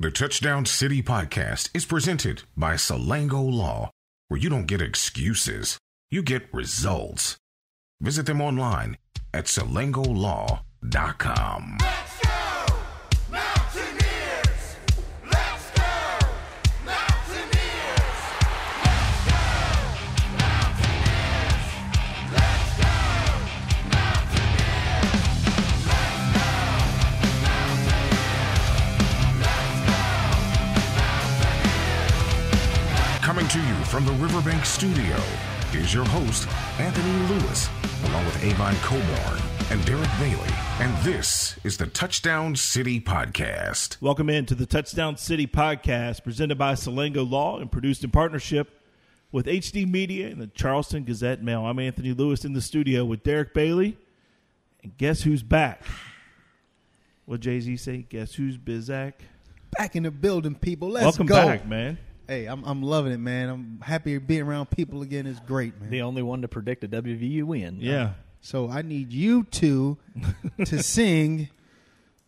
The Touchdown City podcast is presented by Salango Law, where you don't get excuses, you get results. Visit them online at salangolaw.com. Coming to you from the Riverbank Studio, is your host, Anthony Lewis, along with Avon Cobourne and Derek Bailey. And this is the Touchdown City Podcast. Welcome in to the Touchdown City podcast presented by Salango Law and produced in partnership with HD Media and the Charleston Gazette Mail. I'm Anthony Lewis in the studio with Derek Bailey. And guess who's back? What Jay Z say? Guess who's Bizak? back in the building, people. Let's Welcome go. back, man. Hey, I'm I'm loving it, man. I'm happy being around people again. It's great, man. the only one to predict a WVU win. Yeah. So I need you two to sing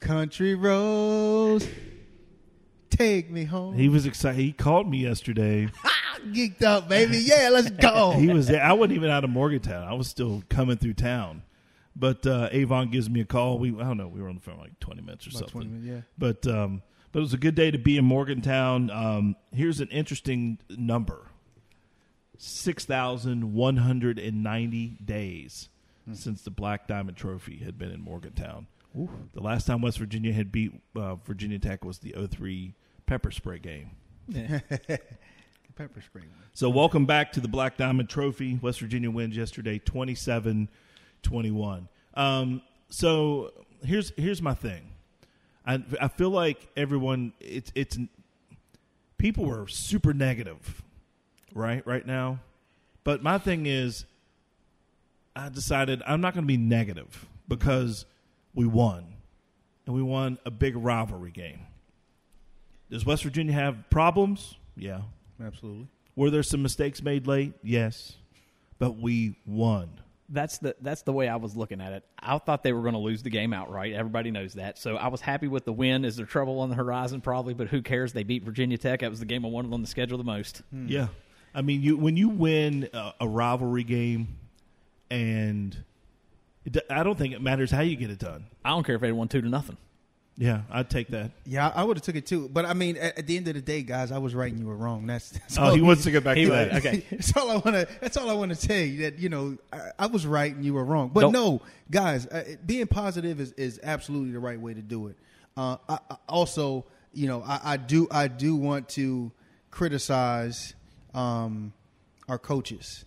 "Country Roads." Take me home. He was excited. He called me yesterday. geeked up, baby. Yeah, let's go. he was there. I wasn't even out of Morgantown. I was still coming through town. But uh, Avon gives me a call. We I don't know. We were on the phone like twenty minutes or About something. 20 minutes, yeah. But um, but it was a good day to be in Morgantown. Um, here's an interesting number: six thousand one hundred and ninety days Hmm. since the Black Diamond Trophy had been in Morgantown. The last time West Virginia had beat uh, Virginia Tech was the 03 pepper spray game. Pepper spray. So welcome back to the Black Diamond Trophy. West Virginia wins yesterday 27-21. Um, so here's here's my thing. I I feel like everyone it's it's people were super negative right right now. But my thing is I decided I'm not going to be negative because we won. And we won a big rivalry game. Does West Virginia have problems? Yeah. Absolutely. Were there some mistakes made late? Yes. But we won. That's the that's the way I was looking at it. I thought they were going to lose the game outright. Everybody knows that. So I was happy with the win. Is there trouble on the horizon? Probably, but who cares? They beat Virginia Tech. That was the game I wanted on the schedule the most. Hmm. Yeah. I mean, you when you win a, a rivalry game and it, d- I don't think it matters how you get it done. I don't care if they won two to nothing. Yeah, I'd take that. Yeah, I would have took it too. But I mean, at, at the end of the day, guys, I was right and you were wrong. That's, that's Oh, all- he wants to get back to that. okay. that's all I want to. That's all I want to tell you. That you know, I, I was right and you were wrong. But Don't- no, guys, uh, being positive is, is absolutely the right way to do it. Uh, I, I also, you know, I, I do I do want to criticize um, our coaches.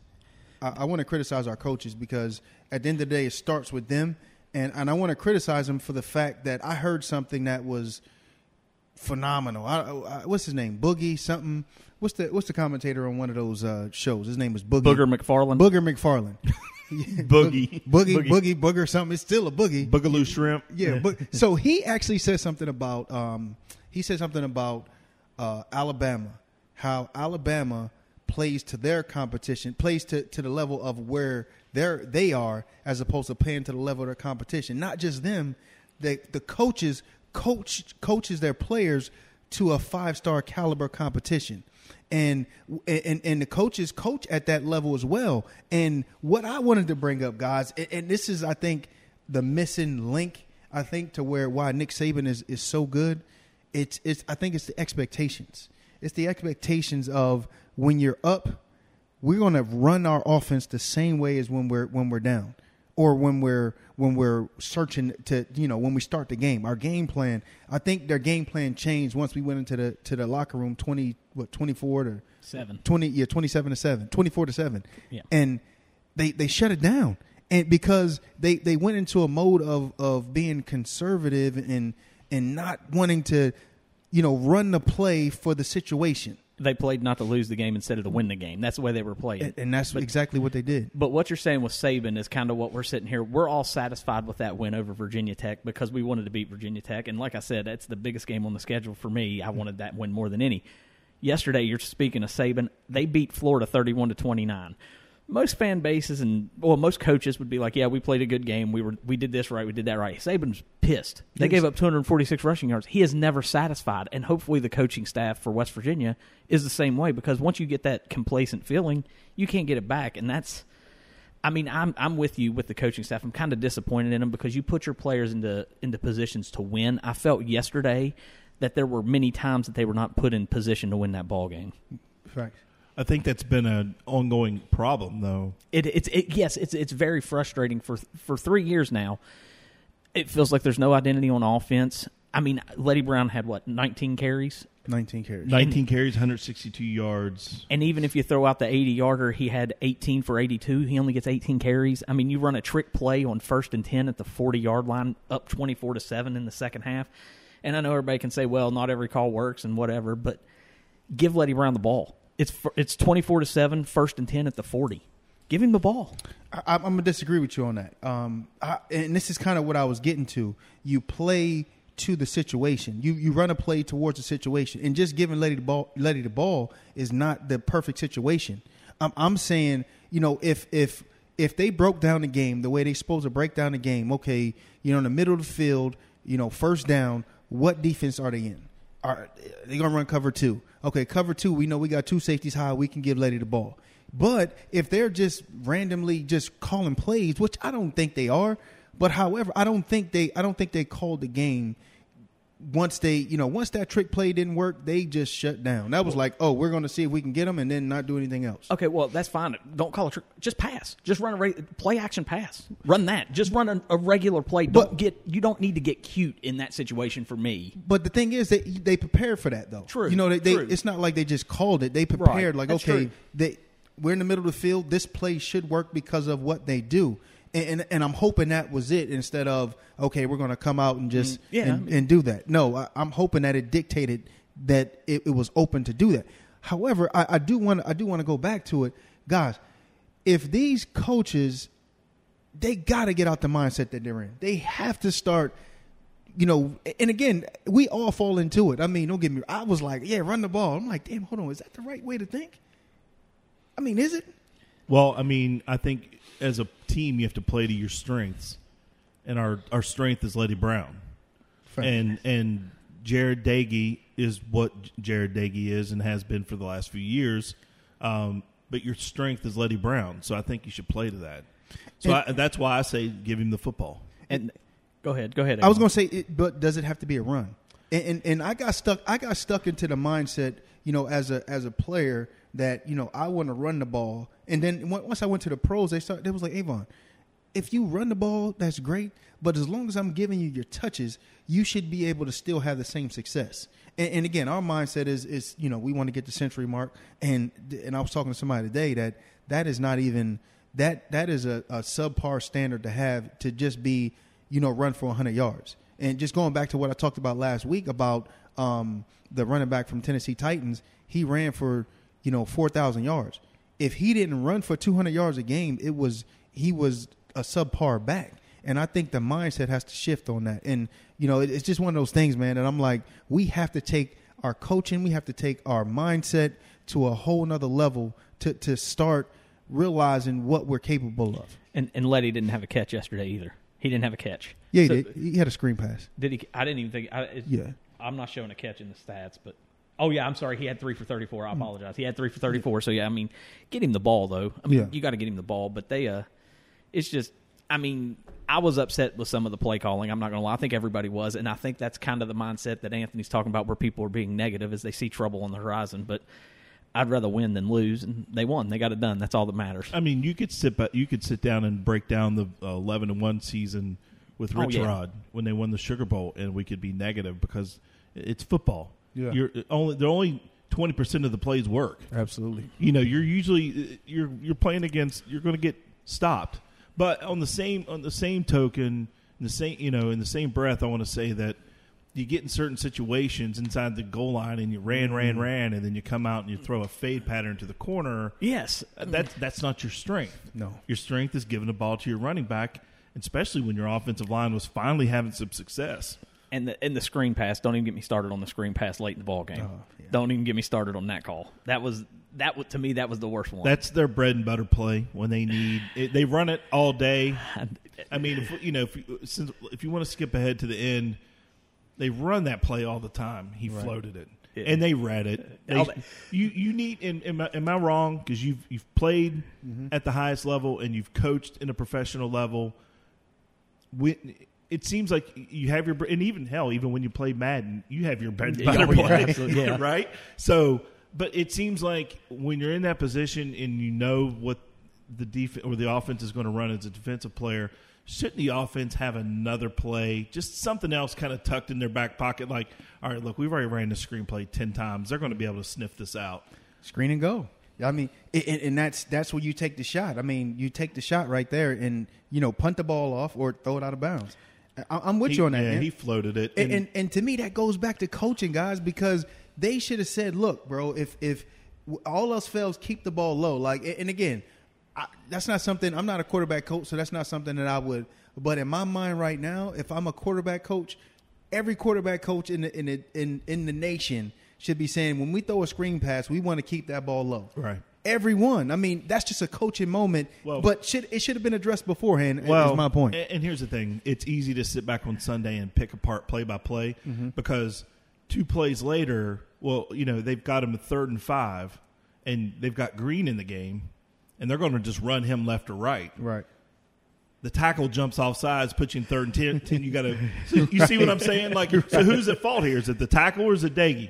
I, I want to criticize our coaches because at the end of the day, it starts with them, and and I want to criticize them for the fact that I heard something that was phenomenal. I, I, what's his name? Boogie something. What's the what's the commentator on one of those uh, shows? His name is Boogie. Booger McFarland. Booger McFarland. Boogie. Boogie, Boogie. boogie, booger, something. It's still a boogie. Boogaloo shrimp. Yeah, but so he actually said something about um, he said something about uh, Alabama, how Alabama plays to their competition, plays to, to the level of where they're they are, as opposed to playing to the level of their competition. Not just them, the the coaches coach coaches their players to a five star caliber competition. And, and and the coaches coach at that level as well. And what I wanted to bring up, guys, and, and this is, I think, the missing link. I think to where why Nick Saban is, is so good. It's it's I think it's the expectations. It's the expectations of when you're up, we're going to run our offense the same way as when we're when we're down, or when we're when we're searching to you know when we start the game. Our game plan. I think their game plan changed once we went into the to the locker room twenty what twenty four to Seven. 20 yeah 27 to 7 24 to 7 Yeah. and they they shut it down and because they they went into a mode of of being conservative and and not wanting to you know run the play for the situation They played not to lose the game instead of to win the game. That's the way they were playing. and, and that's exactly what they did But what you're saying with Saban is kind of what we're sitting here. We're all satisfied with that win over Virginia Tech because we wanted to beat Virginia Tech. And like I said, that's the biggest game on the schedule for me. I wanted that win more than any. Yesterday, you're speaking of Saban. They beat Florida 31 to 29. Most fan bases and well, most coaches would be like, "Yeah, we played a good game. We were we did this right. We did that right." Saban's pissed. They gave up 246 rushing yards. He is never satisfied, and hopefully, the coaching staff for West Virginia is the same way because once you get that complacent feeling, you can't get it back, and that's. I mean, I'm I'm with you with the coaching staff. I'm kind of disappointed in them because you put your players into into positions to win. I felt yesterday that there were many times that they were not put in position to win that ball game. Facts. I think that's been an ongoing problem, though. It, it's it, yes, it's it's very frustrating for for three years now. It feels like there's no identity on offense. I mean, Leddie Brown had what 19 carries, 19 carries. 19 carries, 162 yards. and even if you throw out the 80 yarder, he had 18 for 82. He only gets 18 carries. I mean, you run a trick play on first and 10 at the 40 yard line, up 24 to seven in the second half. And I know everybody can say, well, not every call works and whatever, but give Leddie Brown the ball. It's it's 24 to seven, first and 10 at the 40. Give him the ball. I, I'm going to disagree with you on that. Um, I, and this is kind of what I was getting to. You play to the situation. You you run a play towards the situation, and just giving Leddie the ball, Leddie the ball is not the perfect situation. I'm, I'm saying, you know, if if if they broke down the game the way they're supposed to break down the game, okay, you know, in the middle of the field, you know, first down, what defense are they in? Are they gonna run cover two? Okay, cover two. We know we got two safeties high. We can give Leddie the ball. But if they're just randomly just calling plays, which I don't think they are, but however, I don't think they I don't think they called the game once they you know once that trick play didn't work, they just shut down. That was like, oh, we're going to see if we can get them and then not do anything else. Okay, well that's fine. Don't call a trick. Just pass. Just run a re- play action pass. Run that. Just run a, a regular play. Don't But- get. You don't need to get cute in that situation for me. But the thing is, they they prepared for that though. True, You know, they, they it's not like they just called it. They prepared. Right, Like, that's okay, true. they we're in the middle of the field. This play should work because of what they do. And, and, and I'm hoping that was it instead of okay, we're going to come out and just Mm, yeah, and, and do that. No, I, I'm hoping that it dictated that it, it was open to do that. However, I, I do want I do want to go back to it, guys. If these coaches, they got to get out the mindset that they're in. They have to start you know, and again, we all fall into it. I mean, don't get me. I was like, yeah, run the ball. I'm like, damn, hold on, is that the right way to think? I mean, is it? Well, I mean, I think as a team, you have to play to your strengths, and our our strength is Leddie Brown, and and Jarret Doege is what Jarret Doege is and has been for the last few years. Um, but your strength is Leddie Brown, so I think you should play to that. So I, that's why I say give him the football. And go ahead. Go ahead. I was going to say, it, but does it have to be a run? And, and and I got stuck. I got stuck into the mindset, you know, as a as a player that you know I want to run the ball. And then once I went to the pros, they started. They was like, Avon, if you run the ball, that's great. But as long as I'm giving you your touches, you should be able to still have the same success. And, and again, our mindset is is you know we want to get the century mark. And and I was talking to somebody today that that is not even that that is a, a subpar standard to have to just be you know run for 100 yards. And just going back to what I talked about last week about um, the running back from Tennessee Titans, he ran for you know 4,000 yards. If he didn't run for 200 yards a game, it was he was a subpar back. And I think the mindset has to shift on that. And you know, it, it's just one of those things, man. And I'm like, we have to take our coaching, we have to take our mindset to a whole nother level to to start realizing what we're capable of. And and Leddie didn't have a catch yesterday either. He didn't have a catch. Yeah, he So- did. He had a screen pass. Did he? I didn't even think. I, it, Yeah. I'm not showing a catch in the stats, but oh yeah, I'm sorry. He had three for 34. Hmm. I apologize. He had three for 34. So yeah, I mean, get him the ball though. I mean, Yeah. you got to get him the ball. But they, uh, it's just. I mean, I was upset with some of the play calling. I'm not going to lie. I think everybody was, and I think that's kind of the mindset that Anthony's talking about, where people are being negative as they see trouble on the horizon. But I'd rather win than lose, and they won. They got it done. That's all that matters. I mean, you could sit, ba- you could sit down and break down the uh, eleven and one season with Oh, Rich yeah. Rod when they won the Sugar Bowl, and we could be negative because it's football. Yeah. You're only the only twenty percent of the plays work. Absolutely. You know, you're usually you're you're playing against. You're going to get stopped, but on the same on the same token, in the same you know, in the same breath, I want to say that you get in certain situations inside the goal line and you ran, Mm-hmm. ran, ran, and then you come out and you throw a fade pattern to the corner. yes, That's that's not your strength. No. your strength is giving the ball to your running back, especially when your offensive line was finally having some success. And the and the screen pass. Don't even get me started on the screen pass late in the ball game. Oh, yeah. Don't even get me started on that call. That was that was, to me that was the worst one. That's their bread and butter play when they need. It, they run it all day. I mean, if, you know, if you, since if you want to skip ahead to the end, they run that play all the time. He floated it, Yeah. and they read it. They- you you need. Am, I- am I wrong? Because you've you've played Mm-hmm. at the highest level and you've coached in a professional level. When, it seems like you have your and even hell, even when you play Madden, you have your and Yeah, yeah, play, absolutely, yeah. right? So, but it seems like when you're in that position and you know what the defense or the offense is going to run as a defensive player, shouldn't the offense have another play, just something else kind of tucked in their back pocket? Like, all right, look, we've already ran the screenplay ten times; they're going to be able to sniff this out. screen and go. I mean, and, and that's that's where you take the shot. I mean, you take the shot right there, and you know, punt the ball off or throw it out of bounds. I'm with He- you on that. yeah, man. he floated it, and, and and to me that goes back to coaching guys because they should have said look bro if if all else fails keep the ball low like and again I, that's not something i'm not a quarterback coach so that's not something that i would but in my mind right now if i'm a quarterback coach every quarterback coach in the in the in, in the nation should be saying when we throw a screen pass we want to keep that ball low Right. Everyone i mean that's just a coaching moment Well- but should it should have been addressed beforehand well, is my point And here's the thing: it's easy to sit back on Sunday and pick apart play by play because two plays later, well, you know, they've got him a third and five, and they've got Green in the game, and they're going to just run him left or right. right The tackle jumps off sides, puts you in third and ten. 10 you got to. So you see what I'm saying? Like, so who's at fault here? Is it the tackle or is it Doege?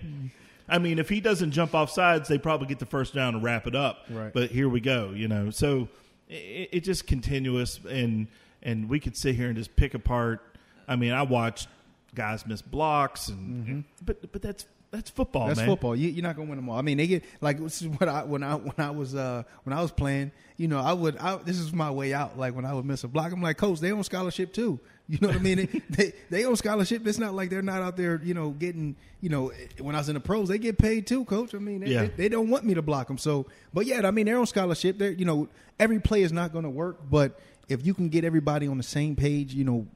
I mean, if he doesn't jump off sides, they probably get the first down and wrap it up. Right. But here we go. You know, so it, it just continuous, and and we could sit here and just pick apart. I mean, I watched guys miss blocks, and but but that's that's football, Mm-hmm. That's man. football. You, you're not gonna win them all. I mean, they get like this is what I when I when I was uh when I was playing. You know, I would. I, this is my way out. Like when I would miss a block, I'm like, coach, they on scholarship too. You know what I mean? they, they they on scholarship. It's not like they're not out there. You know, getting. You know, when I was in the pros, they get paid too, coach. I mean, they, Yeah. they, they don't want me to block them. So, but yeah, I mean, they're on scholarship. They're you know, every play is not going to work, but if you can get everybody on the same page, you know,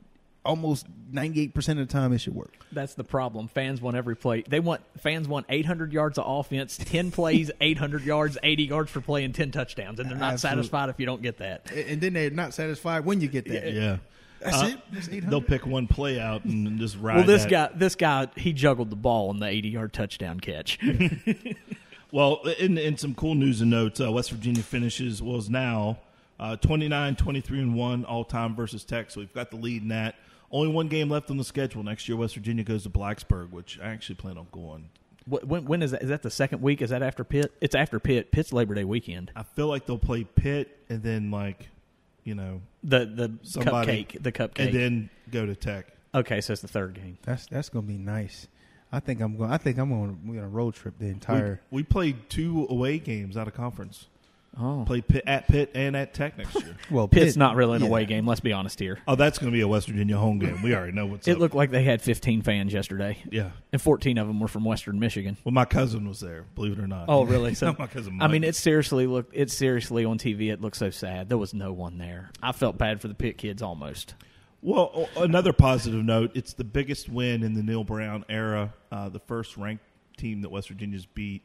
almost 98 percent of the time, it should work. That's the problem. Fans want every play. They want fans want 800 yards of offense, 10 plays, 800 yards, 80 yards per play, and 10 touchdowns, and they're not Absolutely. satisfied if you don't get that. And and then they're not satisfied when you get that. Yeah. That's Uh, it. That's They'll pick one play out and just ride. Well, this that. guy, this guy, he juggled the ball on the 80 yard touchdown catch. Well, in, in some cool news and notes, uh, West Virginia finishes was now uh, 29, 23, and 1 all time versus Tech. So we've got the lead in that. Only one game left on the schedule. Next year, West Virginia goes to Blacksburg, which I actually plan on going. When, when is that? Is that the second week? Is that after Pitt? It's after Pitt. Pitt's Labor Day weekend. I feel like they'll play Pitt and then, like, you know, The the somebody. cupcake. The cupcake. And then go to Tech. okay, so it's the third game. That's that's gonna be nice. I think I'm going. I think I'm going. We're gonna road trip the We, entire. we played two away games out of conference. Oh, Played Pitt, at Pitt and at Tech next year. Well, Pitt's Pitt- not really an yeah. away game. Let's be honest here. oh, that's going to be a West Virginia home game. We already know what's It up. looked like they had 15 fans yesterday, yeah. and 14 of them were from Western Michigan. Well, my cousin was there, believe it or not. Oh, really? So, my cousin I mean, Mike. it seriously looked. It seriously on TV. It looked so sad. There was no one there. I felt bad for the Pitt kids almost. Well, another positive note: it's the biggest win in the Neal Brown era. Uh, the first ranked team that West Virginia's beat,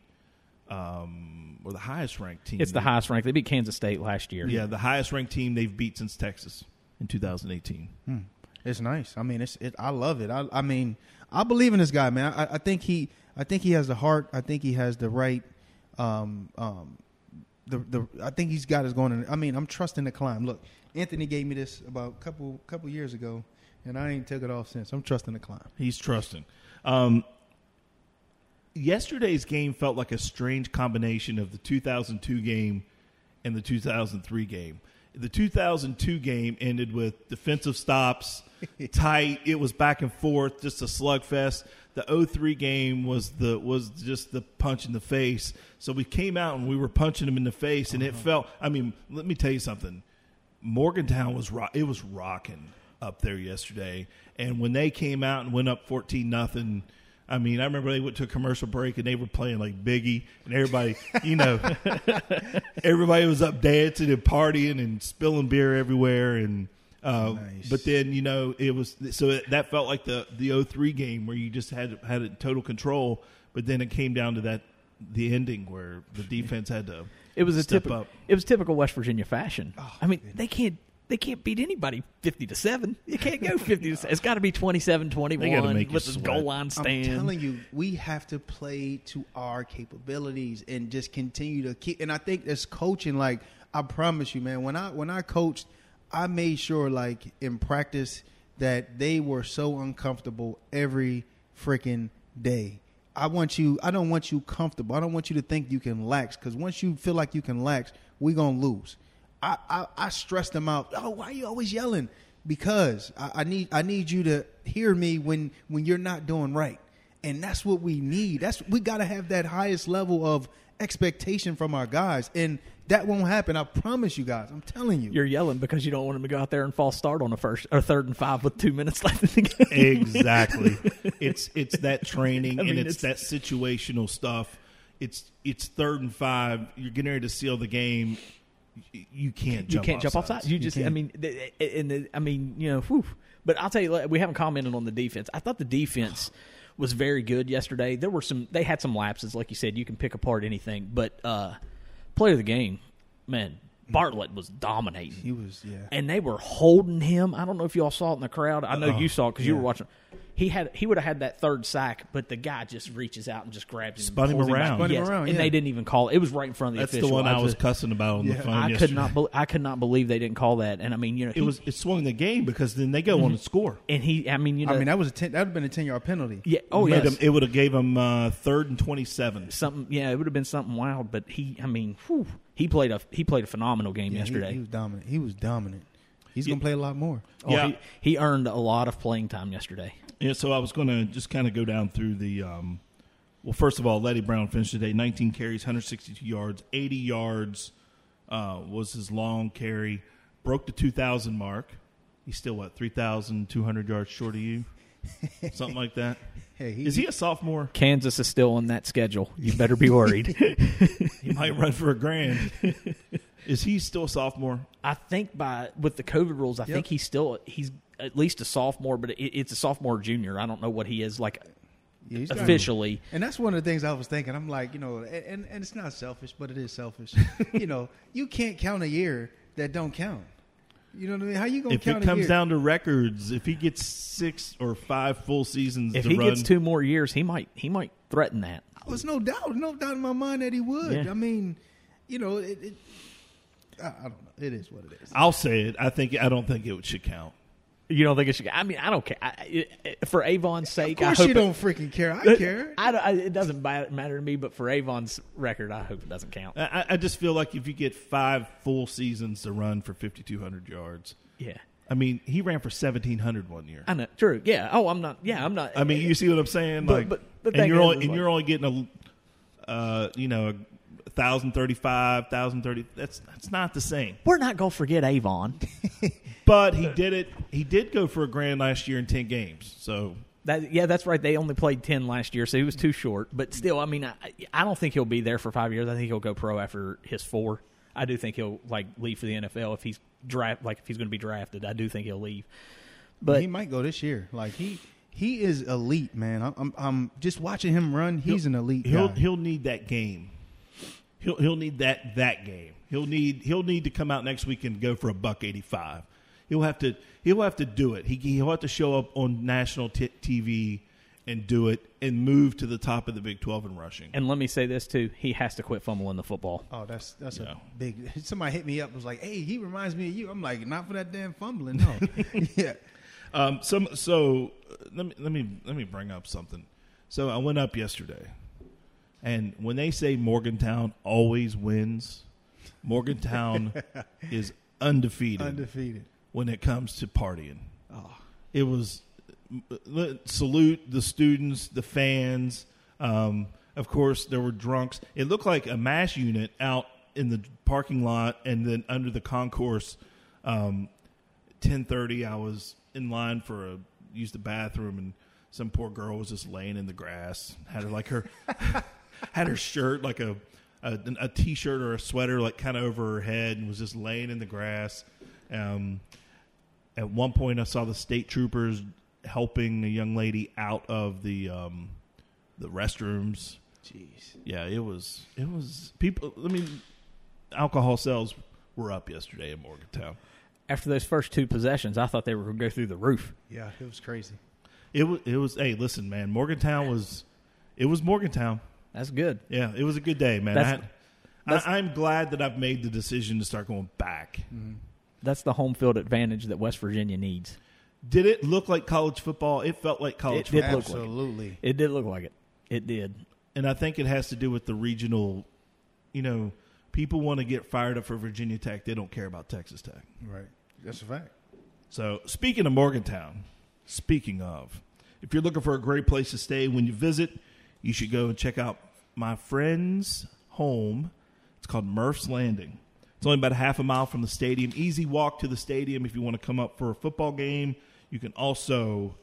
um, or the highest ranked team. It's the highest ranked. They beat Kansas State last year. Yeah, the highest ranked team they've beat since Texas in 2018. It's nice. I mean, it's. It, I love it. I, I mean, I believe in this guy, man. I, I think he. I think he has the heart. I think he has the right. Um. Um. The, the I think he's got his going. In, I mean, I'm trusting the climb. Look, Anthony gave me this about a couple couple years ago, and I ain't took it off since. I'm trusting the climb. He's trusting. Um, yesterday's game felt like a strange combination of the 2002 game and the 2003 game. The 2002 game ended with defensive stops, tight. It was back and forth, just a slugfest. The 03 game was the was just the punch in the face. So we came out and we were punching them in the face, and it uh-huh. felt. I mean, let me tell you something. Morgantown was ro- it was rocking up there yesterday, and when they came out and went up fourteen nothing, I mean, I remember they went to a commercial break and they were playing like Biggie, and everybody, you know, everybody was up dancing and partying and spilling beer everywhere, and uh, Nice. but then you know it was so it, that felt like the the 03 game where you just had had it total control, but then it came down to that the ending where the defense had to. It was a step typical. up. It was typical West Virginia fashion. Oh, I mean, they can't. They can't beat anybody fifty to seven. You can't go fifty to seven. It's got to be 27-21 They gotta make you with the sweat. goal line I'm telling you, we have to play to our capabilities and just continue to keep. And I think this coaching, like I promise you, man, when I when I coached, I made sure, like in practice, that they were so uncomfortable every freaking day. I want you. I don't want you comfortable. I don't want you to think you can lax because once you feel like you can lax, we're gonna lose. I, I, I stress them out. Oh, why are you always yelling? Because I, I need I need you to hear me when when you're not doing right, and that's what we need. That's we got to have that highest level of expectation from our guys, and that won't happen. I promise you guys. I'm telling you. You're yelling because you don't want them to go out there and false start on a first or third and five with two minutes left in the game. exactly. it's it's that training I mean, and it's, that situational stuff. It's it's third and five. You're getting ready to seal the game. You- You can't you jump can't jump off sides. sides. You just, I mean, and the, I mean, you know, whew. but I'll tell you, we haven't commented on the defense. I thought the defense was very good yesterday. There were some, they had some lapses, like you said. You can pick apart anything, but uh player of the game, man, Bartlett was dominating. he was yeah. and they were holding him. I don't know if you all saw it in the crowd. I know Uh-uh. you saw it because you were watching. He had he would have had that third sack, but the guy just reaches out and just grabs him, Spun and him pulls back. around. Spun him Yes, around, and they didn't even call it. It was right in front of the That's official. the one I was just- cussing about on the phone. I yesterday. could not. Be, I could not believe they didn't call that. And I mean, you know, It he- was it swung the game because then they go on and score. and he. I mean, you know, I mean, that was a ten, that would have been a ten yard penalty. yeah. Oh Made yes. him- it would have gave him uh, third and twenty seven. something. Yeah, it would have been something wild. But he. I mean, whew, he played a he played a phenomenal game Yeah, he- yesterday. he, was dominant. He was dominant. He's gonna play a lot more. Oh, Yeah. he, he earned a lot of playing time yesterday. Yeah, so I was going to just kind of go down through the. Um, well, first of all, Leddie Brown finished today 19 carries, 162 yards, 80 yards uh, was his long carry. Broke the 2,000 mark. He's still what 3,200 yards short of you, something like that. Hey, he, Is he a sophomore? Kansas is still on that schedule. You better be worried. He might run for a grand. Is he still a sophomore? I think by with the COVID rules, I think he's still he's at least a sophomore, but it, it's a sophomore junior. I don't know what he is like Yeah, he's officially. And that's one of the things I was thinking. I'm like, you know, and, and it's not selfish, but it is selfish. you know, you can't count a year that don't count. You know what I mean? How you gonna If count If it a comes year? down to records, if he gets six or five full seasons If to he run, gets two more years, he might he might threaten that. Oh, there's no doubt, no doubt in my mind that he would. Yeah. I mean, you know, it, it I, I don't know. It is what it is. I'll say it. I think I don't think it should count. You don't think it should? I mean, I don't care. I, it, for Avon's sake, Of course, I hope you don't freaking care. I care. I, don't- I, it doesn't matter to me, but for Avon's record, I hope it doesn't count. I, I just feel like if you get five full seasons to run for 5,200 yards, Yeah, I mean, he ran for 1,700 one year. I know. True. Yeah. Oh, I'm not. Yeah, I'm not. I mean, you see what I'm saying? But- Like, but the and you're only and like- you're only getting a, uh, you know, a thousand thirty-five, thousand thirty. That's that's not the same. we're not gonna forget Avon. But he did it. He did go for a grand last year in ten games. So That, yeah, that's right. They only played ten last year, so he was too short. But still, I mean, I, I don't think he'll be there for five years. I think he'll go pro after his four. I do think he'll like leave for the NFL if he's draft like if he's going to be drafted. I do think he'll leave. But he might go this year. Like he he is elite, man. I'm I'm, I'm just watching him run. He's an elite he'll guy. he'll need that game. He'll he'll need that that game. He'll need he'll need to come out next week and go for a buck eighty five. He'll have to he'll have to do it. He he'll have to show up on national t- TV and do it and move to the top of the Big Twelve in rushing. and let me say this too: he has to quit fumbling the football. Oh, that's that's Yeah. a big. Somebody hit me up was like, "Hey, he reminds me of you." I'm like, "Not for that damn fumbling." No, yeah. Um, some so let me let me let me bring up something. So I went up yesterday, and when they say Morgantown always wins, Morgantown is undefeated Undefeated. when it comes to partying. Oh, It was salute the students, the fans. Um, of course, there were drunks. It looked like a mass unit out in the parking lot, and then under the concourse. Um, ten thirty, I was in line for a use the bathroom, and some poor girl was just laying in the grass. Had her like her had her shirt like a a, a t-shirt or a sweater like kind of over her head, and was just laying in the grass. Um, at one point, I saw the state troopers helping a young lady out of the um, the restrooms. Jeez. Yeah, it was. It was people. I mean, alcohol sales were up yesterday in Morgantown. After those first two possessions, I thought they were going to go through the roof. Yeah, it was crazy. It was. It was. Hey, listen, man. Morgantown was. It was Morgantown. That's good. Yeah, it was a good day, man. I That's- had, that's- I, I'm glad that I've made the decision to start going back. Mm-hmm. That's the home field advantage that West Virginia needs. Did it look like college football? It felt like college It did football. look like it. Absolutely. It did look like it. It did. and I think it has to do with the regional. You know, people want to get fired up for Virginia Tech. They don't care about Texas Tech. Right. That's a fact. So, speaking of Morgantown, speaking of, if you're looking for a great place to stay when you visit, you should go and check out my friend's home. It's called Murph's Landing. It's only about a half a mile from the stadium. Easy walk to the stadium if you want to come up for a football game. You can also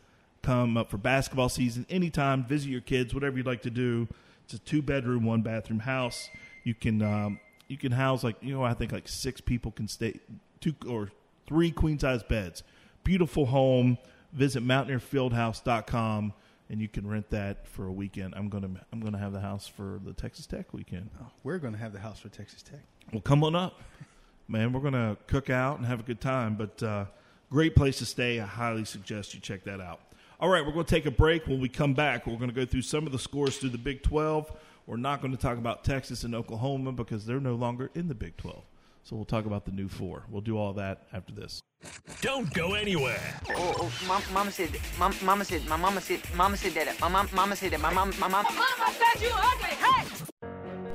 come up for basketball season anytime, visit your kids, whatever you'd like to do. It's a two bedroom, one bathroom house. You can um, you can house like you know I think like six people can stay two or three queen size beds. Beautiful home. Visit mountaineerfieldhouse.com and you can rent that for a weekend. I'm gonna I'm gonna have the house for the Texas Tech weekend. Oh, we're going to have the house for Texas Tech. Well, come on up, man. We're gonna cook out and have a good time. But uh, great place to stay. I highly suggest you check that out. All right, we're going to take a break. When we come back, we're going to go through some of the scores through the Big 12. We're not going to talk about Texas and Oklahoma because they're no longer in the Big 12. So we'll talk about the new four. We'll do all that after this. Don't go anywhere. Oh, oh mom, mama said, mom, mama said, my mama said, mama said that. My mom, mama said that. My mom, my mom. Mama said you ugly. Hey!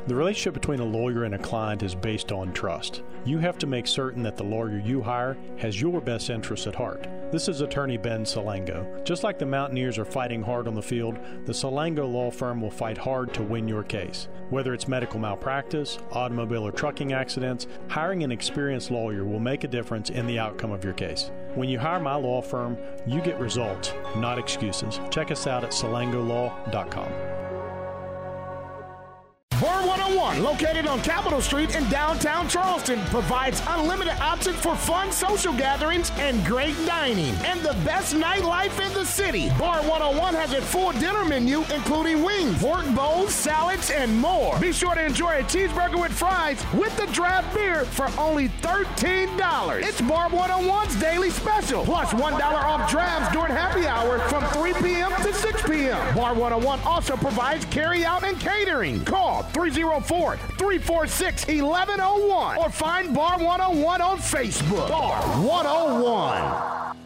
The relationship between a lawyer and a client is based on trust. You have to make certain that the lawyer you hire has your best interests at heart. This is attorney Ben Salango. Just like the Mountaineers are fighting hard on the field, the Salango law firm will fight hard to win your case. Whether it's medical malpractice, automobile or trucking accidents, hiring an experienced lawyer will make a difference in the outcome of your case. When you hire my law firm, you get results, not excuses. Check us out at salangolaw.com. Bar 101, located on Capitol Street in downtown Charleston, provides unlimited options for fun social gatherings and great dining. And the best nightlife in the city. Bar 101 has a full dinner menu, including wings, pork bowls, salads, and more. Be sure to enjoy a cheeseburger with fries with the draft beer for only $13. It's Bar 101's daily special, plus 1 off drafts during happy hour from 3 p.m. to 6 p.m. Bar 101 also provides carry out and catering. Call 304 346 1101 or find Bar 101 on Facebook. Bar 101.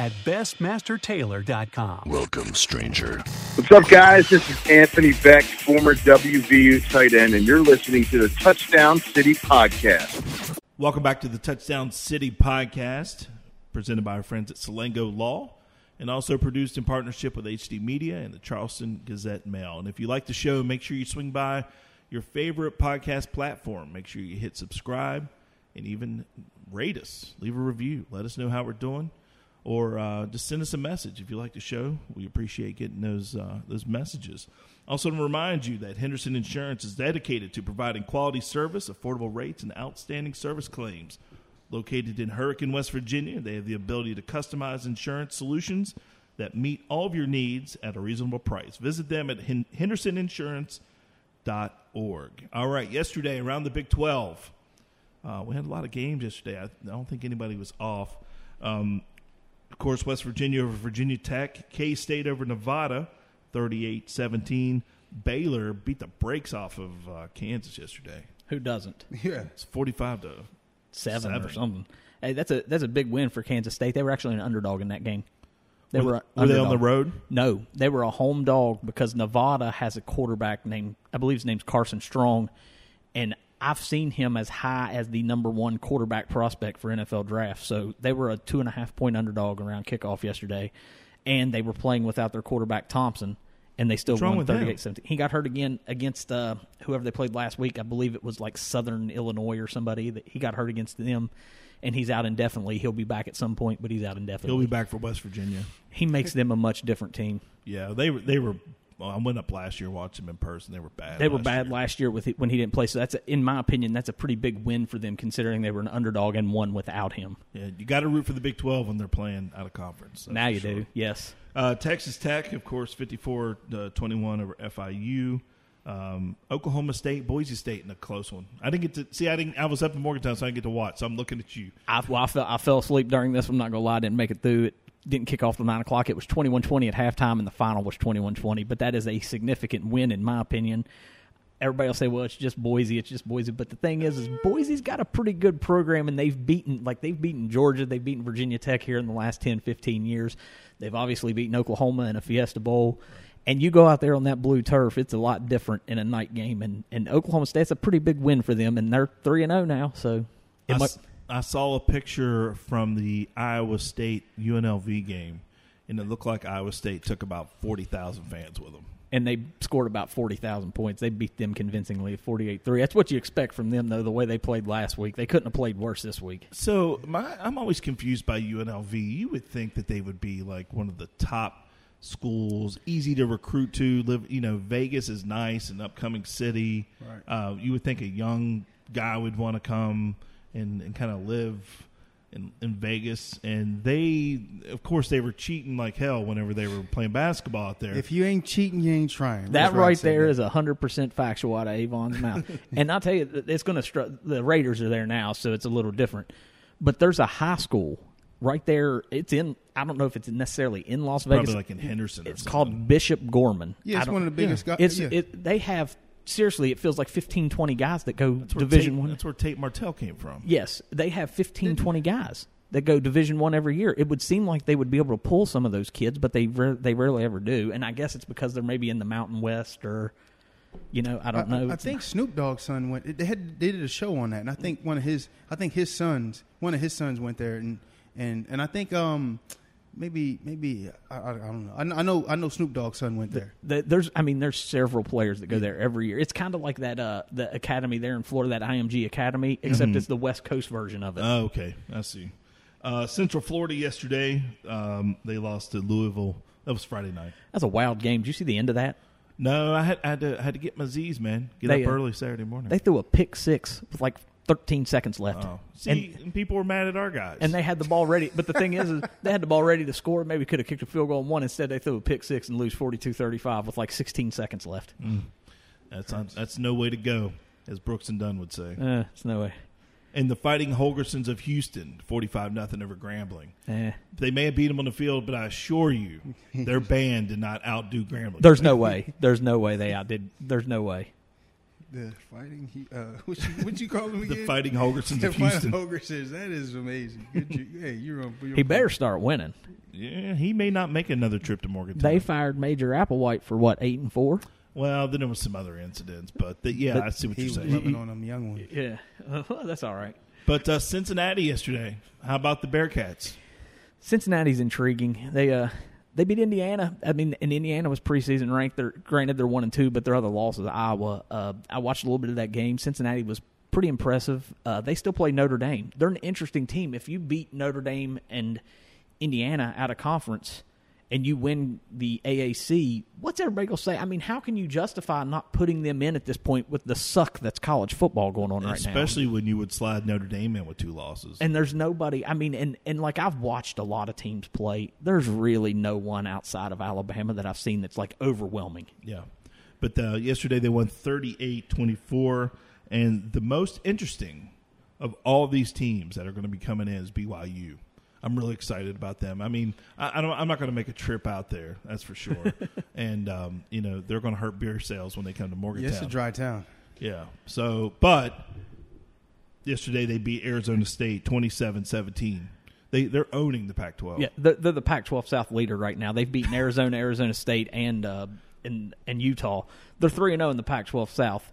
at bestmastertailor.com. Welcome, stranger. What's up, guys? This is Anthony Becht, former WVU tight end, and you're listening to the Touchdown City Podcast. Welcome back to the Touchdown City podcast, presented by our friends at Salango Law, and also produced in partnership with HD Media and the Charleston Gazette Mail. And if you like the show, make sure you swing by your favorite podcast platform. Make sure you hit subscribe and even rate us, leave a review, let us know how we're doing, or uh, just send us a message if you like the show. We appreciate getting those uh, those messages. Also, to remind you that Henderson Insurance is dedicated to providing quality service, affordable rates, and outstanding service claims. Located in Hurricane, West Virginia, they have the ability to customize insurance solutions that meet all of your needs at a reasonable price. Visit them at Hen- hendersoninsurance.org. All right, yesterday around the Big 12, uh, we had a lot of games yesterday. I, I don't think anybody was off. Um, of course, West Virginia over Virginia Tech, K State over Nevada, 38 17. Baylor beat the brakes off of uh, Kansas yesterday. Who doesn't? Yeah. It's 45 to Seven, or something. Hey, that's a that's a big win for Kansas State. They were actually an underdog in that game. They Were- were, were they on the road? No, they were a home dog because Nevada has a quarterback named I believe his name's Carson Strong, and I've seen him as high as the number one quarterback prospect for NFL draft. So they were a two and a half point underdog around kickoff yesterday, and they were playing without their quarterback Thompson, and they still What's won with him? 38-17. He got hurt again against uh, whoever they played last week. I believe it was like Southern Illinois or somebody. That he got hurt against them, and he's out indefinitely. He'll be back at some point, but he's out indefinitely. He'll be back for West Virginia. He makes them a much different team. Yeah, they were. They were. Well, I went up last year, watched them in person. They were bad. They were last bad year. last year with when he didn't play. So that's, a, in my opinion, that's a pretty big win for them, considering they were an underdog and won without him. Yeah, you got to root for the Big Twelve when they're playing out of conference. now you sure. do, yes. Uh, Texas Tech, of course, 54 uh, 21 over FIU. Um, Oklahoma State, Boise State in a close one. I didn't get to see. I didn't. I was up in Morgantown, so I didn't get to watch. So I'm looking at you. I, well, I, fell, I fell asleep during this. I'm not going to lie. I didn't make it through. It didn't kick off till 9 o'clock. It was 21 20 at halftime, and the final was 21 20. But that is a significant win, in my opinion. Everybody will say, well, it's just Boise. It's just Boise. But the thing is, is Boise's got a pretty good program, and they've beaten, like, they've beaten Georgia. They've beaten Virginia Tech here in the last 10, 15 years. They've obviously beaten Oklahoma in a Fiesta Bowl. And you go out there on that blue turf, it's a lot different in a night game. And, and Oklahoma State's a pretty big win for them, and they're 3 and 0 now. So it I, I saw a picture from the Iowa State UNLV game, and it looked like Iowa State took about 40,000 fans with them. and they scored about 40,000 points. They beat them convincingly 48 3. That's what you expect from them, though, the way they played last week. They couldn't have played worse this week. So my, I'm always confused by UNLV. You would think that they would be like one of the top schools, easy to recruit to. Live, you know, Vegas is nice, an upcoming city. Right. Uh, you would think a young guy would want to come and, and kind of live in, in Vegas. And they, of course, they were cheating like hell whenever they were playing basketball out there. If you ain't cheating, you ain't trying. That That's right say. there is 100% factual out of Avon's mouth. and I'll tell you, it's going to str- the Raiders are there now, so it's a little different. But there's a high school right there. It's in, I don't know if it's necessarily in Las Vegas. Probably like in Henderson It's something. called Bishop Gorman. Yeah, it's one of the biggest guys- It's, yeah. it, they have, seriously, it feels like 15, 20 guys that go That's Division Tate, One. That's where Tate Martell came from. Yes, they have 15, 20 guys that go Division One every year. It would seem like they would be able to pull some of those kids, but they re- they rarely ever do. And I guess it's because they're maybe in the Mountain West or, you know, I don't know. I, It's- think Snoop Dogg's son went. They had they did a show on that, and I think one of his I think his sons one of his sons went there, and and and I think um maybe maybe I, I, don't know. I, know- I know I know Snoop Dogg's son went there. the- there's, I mean, there's several players that go there every year. It's kind of like that, uh, the academy there in Florida, that IMG Academy, except Mhm. it's the West Coast version of it. Oh, okay, I see. Uh, Central Florida yesterday, um, they lost to Louisville. That was Friday night. That's a wild game. Did you see the end of that? No, I had, I had to I had to get my Z's, man. Get They, up uh, early Saturday morning. They threw a pick six with like 13 seconds left. oh, see, and, people were mad at our guys. and they had the ball ready. But the thing is, is they had the ball ready to score. Maybe could have kicked a field goal and won. Instead, they threw a pick six and lose 42-35 with like 16 seconds left. Mm. that's not, that's no way to go, as Brooks and Dunn would say. Uh, it's no way. And the Fighting Holgorsens of Houston, forty-five nothing over Grambling. Eh. They may have beat them on the field, but I assure you, their band did not outdo Grambling. There's no way. There's no way they outdid. There's no way. The fighting, he, uh, what you, what you call them The? Fighting Holgorsens the of Fighting Houston. Holgorsens. That is amazing. Good, you, hey, you're on. You're He better point. start winning. Yeah, he may not make another trip to Morgantown. They fired Major Applewhite for what eight and four. Well, then there was some other incidents, but the, yeah, But I see what He you're was saying. loving on them young ones. Yeah, that's all right. But uh, Cincinnati yesterday. How about the Bearcats? Cincinnati's intriguing. They uh they beat Indiana. I mean, and Indiana was preseason ranked. They're granted they're one and two, but their other loss is Iowa. Uh, I watched a little bit of that game. Cincinnati was pretty impressive. Uh, they still play Notre Dame. They're an interesting team. If you beat Notre Dame and Indiana out of conference, and you win the AAC, what's everybody gonna say? I mean, how can you justify not putting them in at this point with the suck that's college football going on right now? Especially when you would slide Notre Dame in with two losses. And there's nobody. I mean, and and like I've watched a lot of teams play. There's really no one outside of Alabama that I've seen that's like overwhelming. yeah. But uh, yesterday they won 38-24. And the most interesting of all these teams that are going to be coming in is BYU. I'm really excited about them. I mean, I, I don't, I'm not going to make a trip out there, that's for sure. and um, you know they're going to hurt beer sales when they come to Morgantown. Yeah, it's a dry town. Yeah. So, but yesterday they beat Arizona State 27-17. They they're owning the Pac-12. Yeah, they're, they're the Pac-12 South leader right now. They've beaten Arizona, Arizona State, and uh, and and Utah. They're three and zero in the Pac-12 South.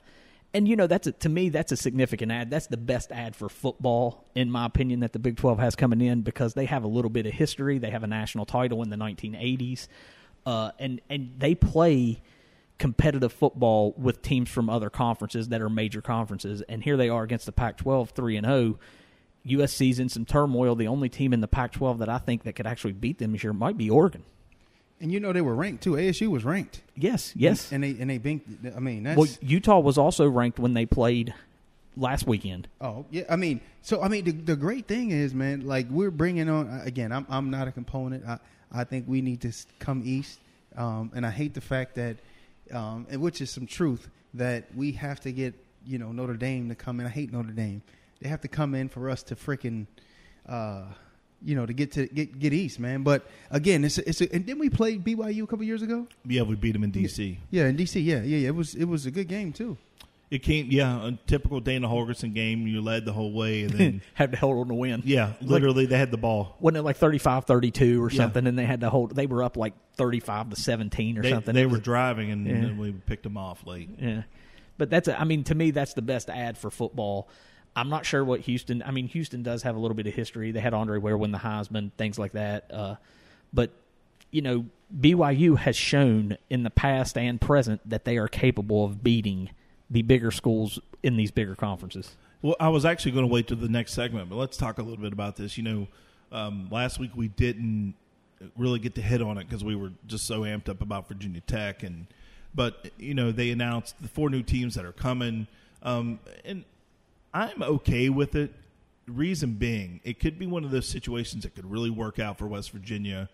And you know that's a, to me that's a significant ad. That's the best ad for football, in my opinion, that the Big Twelve has coming in because they have a little bit of history. They have a national title in the 1980s. uh, and and they play competitive football with teams from other conferences that are major conferences, and here they are against the Pac-12, three and zero. USC's in some turmoil. The only team in the Pac-12 that I think that could actually beat them this year might be Oregon. And you know they were ranked too. ASU was ranked. Yes, yes. And they and they binked. I mean, that's Well, Utah was also ranked when they played last weekend. Oh yeah, I mean, so I mean, the, the great thing is, man, like we're bringing on again. I'm I'm not a component. I I think we need to come east, um, and I hate the fact that, um, and which is some truth that we have to get you know Notre Dame to come in. I hate Notre Dame. They have to come in for us to freaking, uh, you know, to get to get get east, man. But again, it's a, it's a, and then we played BYU a couple years ago. Yeah, we beat them in DC. Yeah, in DC. Yeah, yeah, yeah. It was it was a good game too. It came, yeah, a typical Dana Holgorsen game. You led the whole way, and then had to hold on to win. Yeah, literally, they had the ball. Wasn't it like 35-32 or Yeah. something? And they had to hold. They were up like thirty-five to seventeen or They, something. they It were was- driving, and, Yeah. then we picked them off late. Yeah, but that's a, I mean to me that's the best ad for football. I'm not sure what Houston. I mean Houston does have a little bit of history. They had Andre Ware win the Heisman, things like that. Uh, but you know BYU has shown in the past and present that they are capable of beating the bigger schools in these bigger conferences. Well, I was actually going to wait to the next segment, but let's talk a little bit about this. You know, um, last week we didn't really get to hit on it because we were just so amped up about Virginia Tech, and but you know they announced the four new teams that are coming, um, and I'm okay with it. Reason being, it could be one of those situations that could really work out for West Virginia,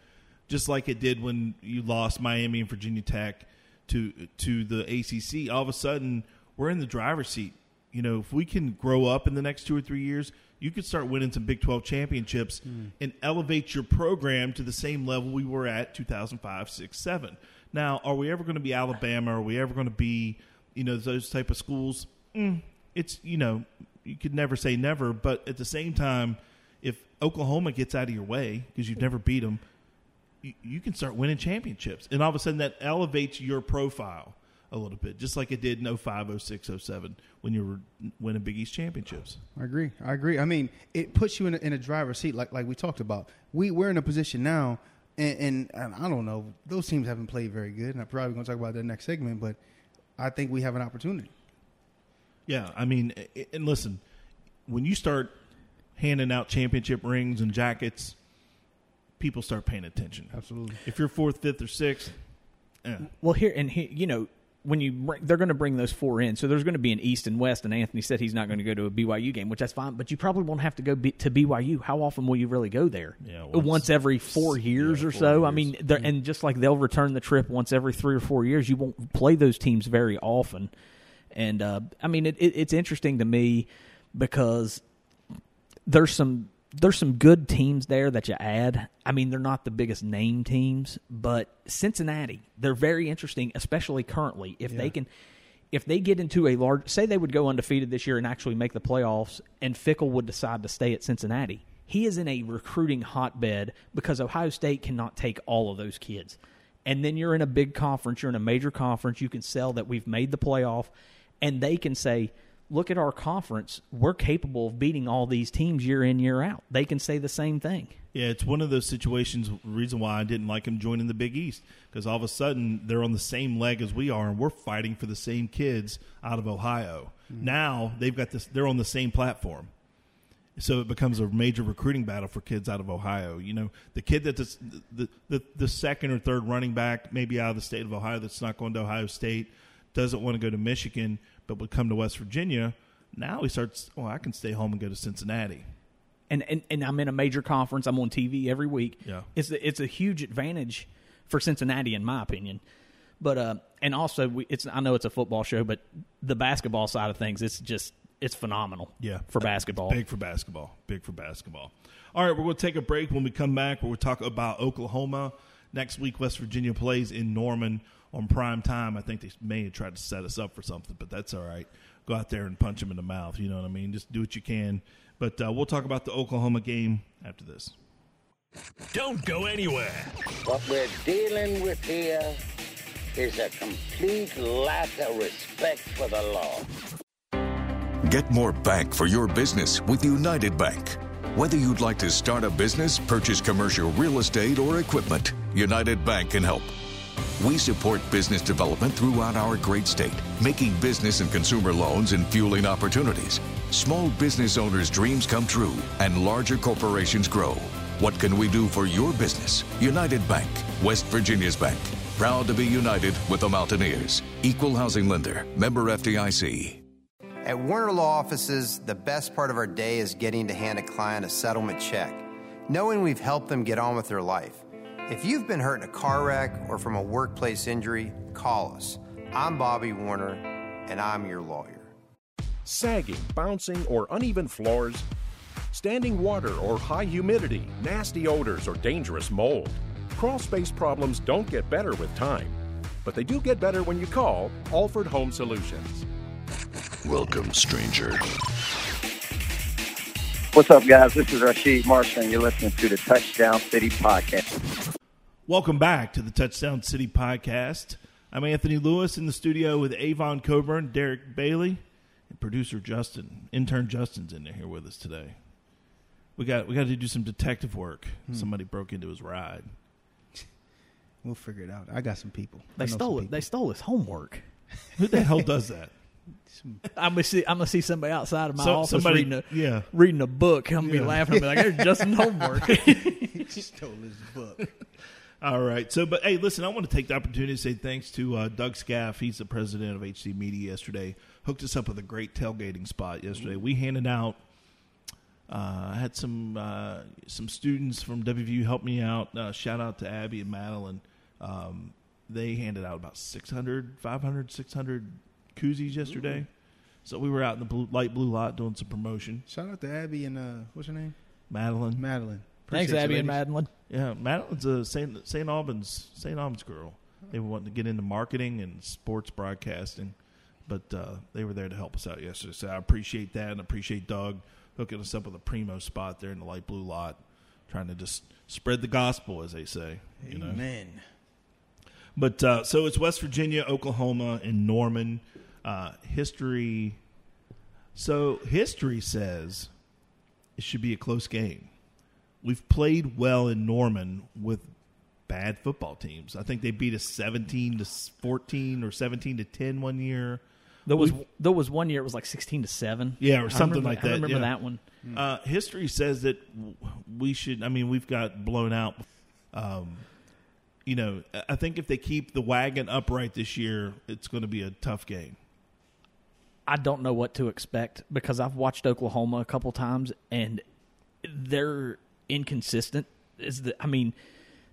just like it did when you lost Miami and Virginia Tech to to the ACC. All of a sudden, we're in the driver's seat. You know, if we can grow up in the next two or three years, you could start winning some Big 12 championships and elevate your program to the same level we were at 2005, 6, 7. Now, are we ever going to be Alabama? Are we ever going to be, you know, those type of schools? Mm, it's, you know, you could never say never, but at the same time, if Oklahoma gets out of your way because you've never beat them, you, you can start winning championships. And all of a sudden, that elevates your profile a little bit, just like it did in 05, 06, 07 when you were winning Big East championships. I agree. I agree. I mean, it puts you in a, in a driver's seat, like like we talked about. We we're in a position now, and, and, and I don't know. Those teams haven't played very good, and I'm probably going to talk about that next segment. But I think we have an opportunity. Yeah, I mean, and listen, when you start handing out championship rings and jackets, people start paying attention. Absolutely. If you're fourth, fifth, or sixth, eh. Well, here and here, you know, when you bring, they're going to bring those four in, so there's going to be an East and West. And Anthony said he's not going to go to a BYU game, which that's fine. But you probably won't have to go B, to BYU. How often will you really go there? Yeah, once, once- every four years yeah, or four so. I mean, they're and just like they'll return the trip once every three or four years. You won't play those teams very often. And uh, I mean, it, it, it's interesting to me because there's some there's some good teams there that you add. I mean, they're not the biggest name teams, but Cincinnati, they're very interesting, especially currently. If they can if they get into a large say they would go undefeated this year and actually make the playoffs and Fickell would decide to stay at Cincinnati. He is in a recruiting hotbed because Ohio State cannot take all of those kids. And then you're in a big conference, you're in a major conference, you can sell that we've made the playoff and they can say, look at our conference. We're capable of beating all these teams year in, year out. They can say the same thing. Yeah, it's one of those situations. Reason why I didn't like him joining the Big East because all of a sudden they're on the same leg as we are, and we're fighting for the same kids out of Ohio. Mm-hmm. Now they've got this; they're on the same platform, so it becomes a major recruiting battle for kids out of Ohio. You know, the kid that's the the, the second or third running back, maybe out of the state of Ohio, that's not going to Ohio State, doesn't want to go to Michigan, but would come to West Virginia. Now he starts. Oh, I can stay home and go to Cincinnati. and, and and I'm in a major conference. I'm on TV every week. Yeah. it's a, it's a huge advantage for Cincinnati, in my opinion. But uh, and also we, it's I know it's a football show, but the basketball side of things, it's just it's phenomenal. Yeah, for basketball. Big for basketball. Big for basketball. All right, we're going to take a break. When we come back, we're going to talk about Oklahoma. Next week, West Virginia plays in Norman on prime time. I think they may have tried to set us up for something, but that's all right. Go out there and punch them in the mouth. You know what I mean? Just do what you can. But uh, we'll talk about the Oklahoma game after this. Don't go anywhere. What we're dealing with here is a complete lack of respect for the law. Get more bank for your business with United Bank. Whether you'd like to start a business, purchase commercial real estate, or equipment, United Bank can help. We support business development throughout our great state, making business and consumer loans and fueling opportunities. Small business owners' dreams come true and larger corporations grow. What can we do for your business? United Bank, West Virginia's bank. Proud to be united with the Mountaineers. Equal housing lender, member FDIC. At Warner Law Offices, the best part of our day is getting to hand a client a settlement check, knowing we've helped them get on with their life. If you've been hurt in a car wreck or from a workplace injury, call us. I'm Bobby Warner, and I'm your lawyer. Sagging, bouncing, or uneven floors, standing water or high humidity, nasty odors, or dangerous mold. Crawl space problems don't get better with time, but they do get better when you call Alford Home Solutions. Welcome, stranger. What's up, guys? This is Rasheed Marshall, and you're listening to the Touchdown City Podcast. Welcome back to the Touchdown City Podcast. I'm Anthony Lewis in the studio with Avon Cobourne, Derek Bailey, and producer Justin. Intern Justin's in here with us today. We got we got to do some detective work. Hmm. Somebody broke into his ride. We'll figure it out. I got some people. They stole some it. They stole his homework. Who the hell does that? I'm gonna see. I'm gonna see somebody outside of my So- office somebody- reading a yeah. reading a book. I'm gonna Yeah. be laughing. I'll be like, "There's Justin homework." people. stole his book. All right. So, but hey, listen, I want to take the opportunity to say thanks to uh, Doug Skaff. He's the president of HD Media yesterday. Hooked us up with a great tailgating spot yesterday. We handed out. Uh, I had some uh, some students from WVU help me out. Uh, shout out to Abby and Madeline. Um, they handed out about 600, 500, 600 koozies yesterday. So we were out in the blue, light blue lot doing some promotion. Shout out to Abby and uh, what's her name? Madeline. Madeline. Thanks, Appreciate you, Abby and. Madeline. Yeah, Madeline's a St. St. Albans St. Albans girl. They were wanting to get into marketing and sports broadcasting, but uh, they were there to help us out yesterday. So I appreciate that and appreciate Doug hooking us up with a primo spot there in the light blue lot, trying to just spread the gospel, as they say. You know? Amen. But uh, so it's West Virginia, Oklahoma, and Norman. Uh, history. So history says it should be a close game. We've played well in Norman with bad football teams. I think they beat us seventeen to fourteen or seventeen to ten one year. There was We've- there was one year it was like sixteen to seven. yeah, or something remember- like that. I remember yeah. that one. Uh, history says that we should. I mean, we've got blown out. Um, you know, I- I think if they keep the wagon upright this year, it's going to be a tough game. I don't know what to expect because I've watched Oklahoma a couple times and they're inconsistent. Is the I mean,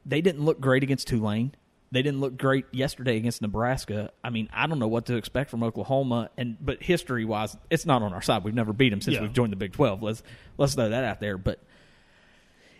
they didn't look great against Tulane. They didn't look great yesterday against Nebraska. I mean, I don't know what to expect from Oklahoma. And but history wise, it's not on our side. We've never beat them since Yeah. we've joined the Big Twelve. Let's let's throw that out there. But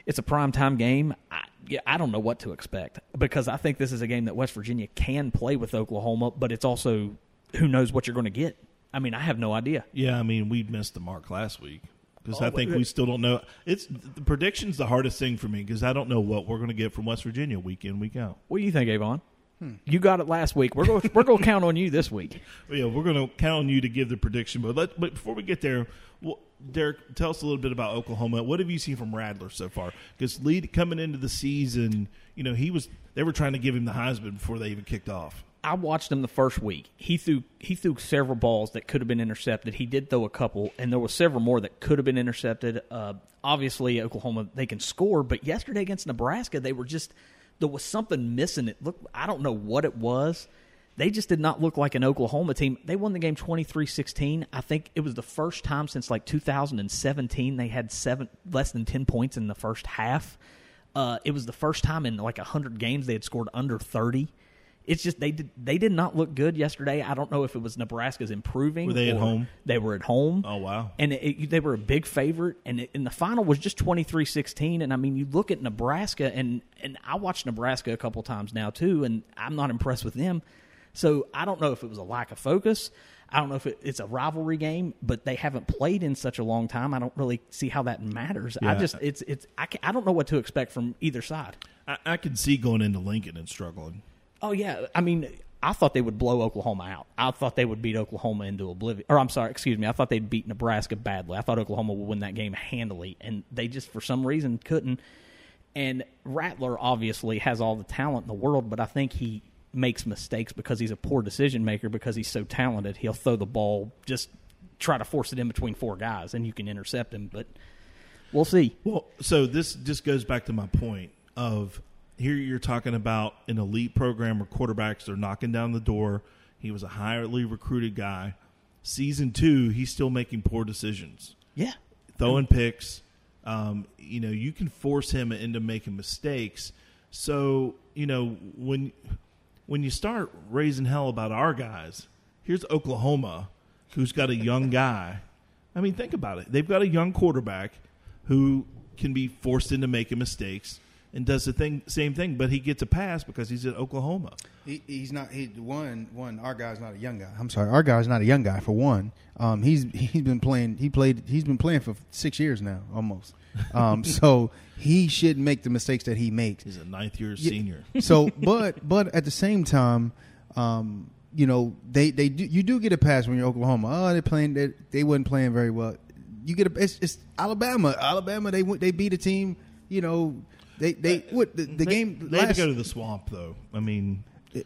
it's a prime time game. I, yeah, I don't know what to expect because I think this is a game that West Virginia can play with Oklahoma, but it's also who knows what you're going to get. I mean, I have no idea. Yeah, I mean, we missed the mark last week because Oh, I think but- we still don't know. It's the prediction's the hardest thing for me because I don't know what we're going to get from West Virginia week in week out. What do you think, Avon? Hmm. You got it last week. We're going we're going to count on you this week. Yeah, we're going to count on you to give the prediction. But let, but before we get there, well, Derek, tell us a little bit about Oklahoma. What have you seen from Rattler so far? Because lead coming into the season, you know, he was they were trying to give him the Heisman before they even kicked off. I watched him the first week. He threw he threw several balls that could have been intercepted. He did throw a couple, and there were several more that could have been intercepted. Uh, obviously, Oklahoma they can score, but yesterday against Nebraska, they were just there was something missing. It looked I don't know what it was. They just did not look like an Oklahoma team. They won the game 23-16. I think it was the first time since like 2017 they had seven less than 10 points in the first half. Uh, it was the first time in like 100 games they had scored under 30 it's just they did they did not look good yesterday. I don't know if it was Nebraska's improving. Were they at home? They were at home. Oh wow! And it, it- they were a big favorite, and, it, and the final was just 23-16. And I mean, you look at Nebraska, and and I watched Nebraska a couple times now too, and I'm not impressed with them. So I don't know if it was a lack of focus. I don't know if it, it's a rivalry game, but they haven't played in such a long time. I don't really see how that matters. I just it's it's I, ca- I don't know what to expect from either side. I, I can see going into Lincoln and struggling. Oh yeah, I mean, I thought they would blow Oklahoma out. I thought they would beat Oklahoma into oblivion. Or I'm sorry, excuse me. I thought they'd beat Nebraska badly. I thought Oklahoma would win that game handily, and they just for some reason couldn't. And Rattler obviously has all the talent in the world, but I think he makes mistakes because he's a poor decision maker because he's so talented. He'll throw the ball just try to force it in between four guys and you can intercept him, but we'll see. Well, so this just goes back to my point of here you're talking about an elite program where quarterbacks are knocking down the door. He was a highly recruited guy. Season two, he's still making poor decisions. Yeah. Throwing picks. Um, you know, you can force him into making mistakes. So, you know, when when you start raising hell about our guys, here's Oklahoma, who's got a young guy. I mean, think about it. They've got a young quarterback who can be forced into making mistakes and does the thing same thing, but he gets a pass because he's at Oklahoma. He, he's not. He one one. Our guy's not a young guy. I'm sorry. Our guy's not a young guy. For one, um, he's he's been playing. He played. He's been playing for six years now, almost. Um, so he shouldn't make the mistakes that he makes. He's a ninth year Yeah, senior. so, but but at the same time, um, you know, they they do, you do get a pass when you're Oklahoma. Oh, they playing. They, they wasn't playing very well. You get a. It's, it's Alabama. Alabama. They. They beat a team. You know. They they uh, what the, the They- game. They had to go to the swamp, though. I mean,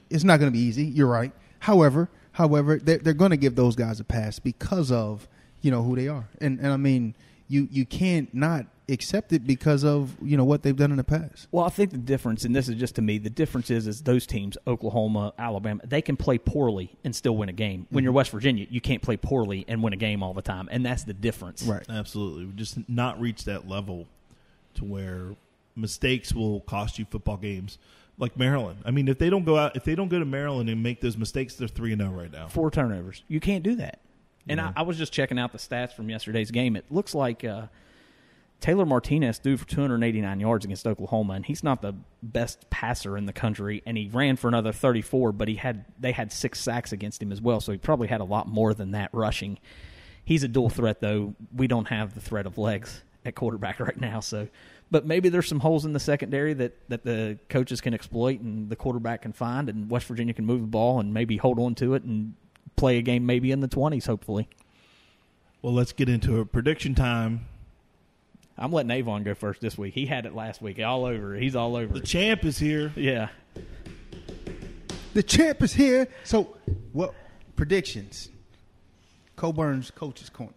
it's not going to be easy. You're right. However, however, they're, they're going to give those guys a pass because of you know who they are, and and I mean you you can't not accept it because of you know what they've done in the past. Well, I think the difference, and this is just to me, the difference is is those teams, Oklahoma, Alabama, they can play poorly and still win a game. When mm-hmm. you're. West Virginia, you can't play poorly and win a game all the time, and that's the difference. Right. Absolutely. We just not reach that level to where mistakes will cost you football games. Like Maryland. I mean, if they don't go out, if they don't go to Maryland and make those mistakes, they're three and zero right now. Four turnovers. You can't do that. And Yeah. I, I was just checking out the stats from yesterday's game. It looks like uh, Taylor Martinez threw for 289 yards against Oklahoma, and he's not the best passer in the country. And he ran for another 34, but he had they had six sacks against him as well, so he probably had a lot more than that rushing. He's a dual threat, though. We don't have the threat of legs at quarterback right now, so. But maybe there's some holes in the secondary that, that the coaches can exploit and the quarterback can find, and West Virginia can move the ball and maybe hold on to it and play a game maybe in the 20s, hopefully. Well, let's get into a prediction time. I'm letting Avon go first this week. He had it last week. All over. He's all over. The it. champ is here. Yeah. The champ is here. So, what predictions? Cobourne's coach's corner.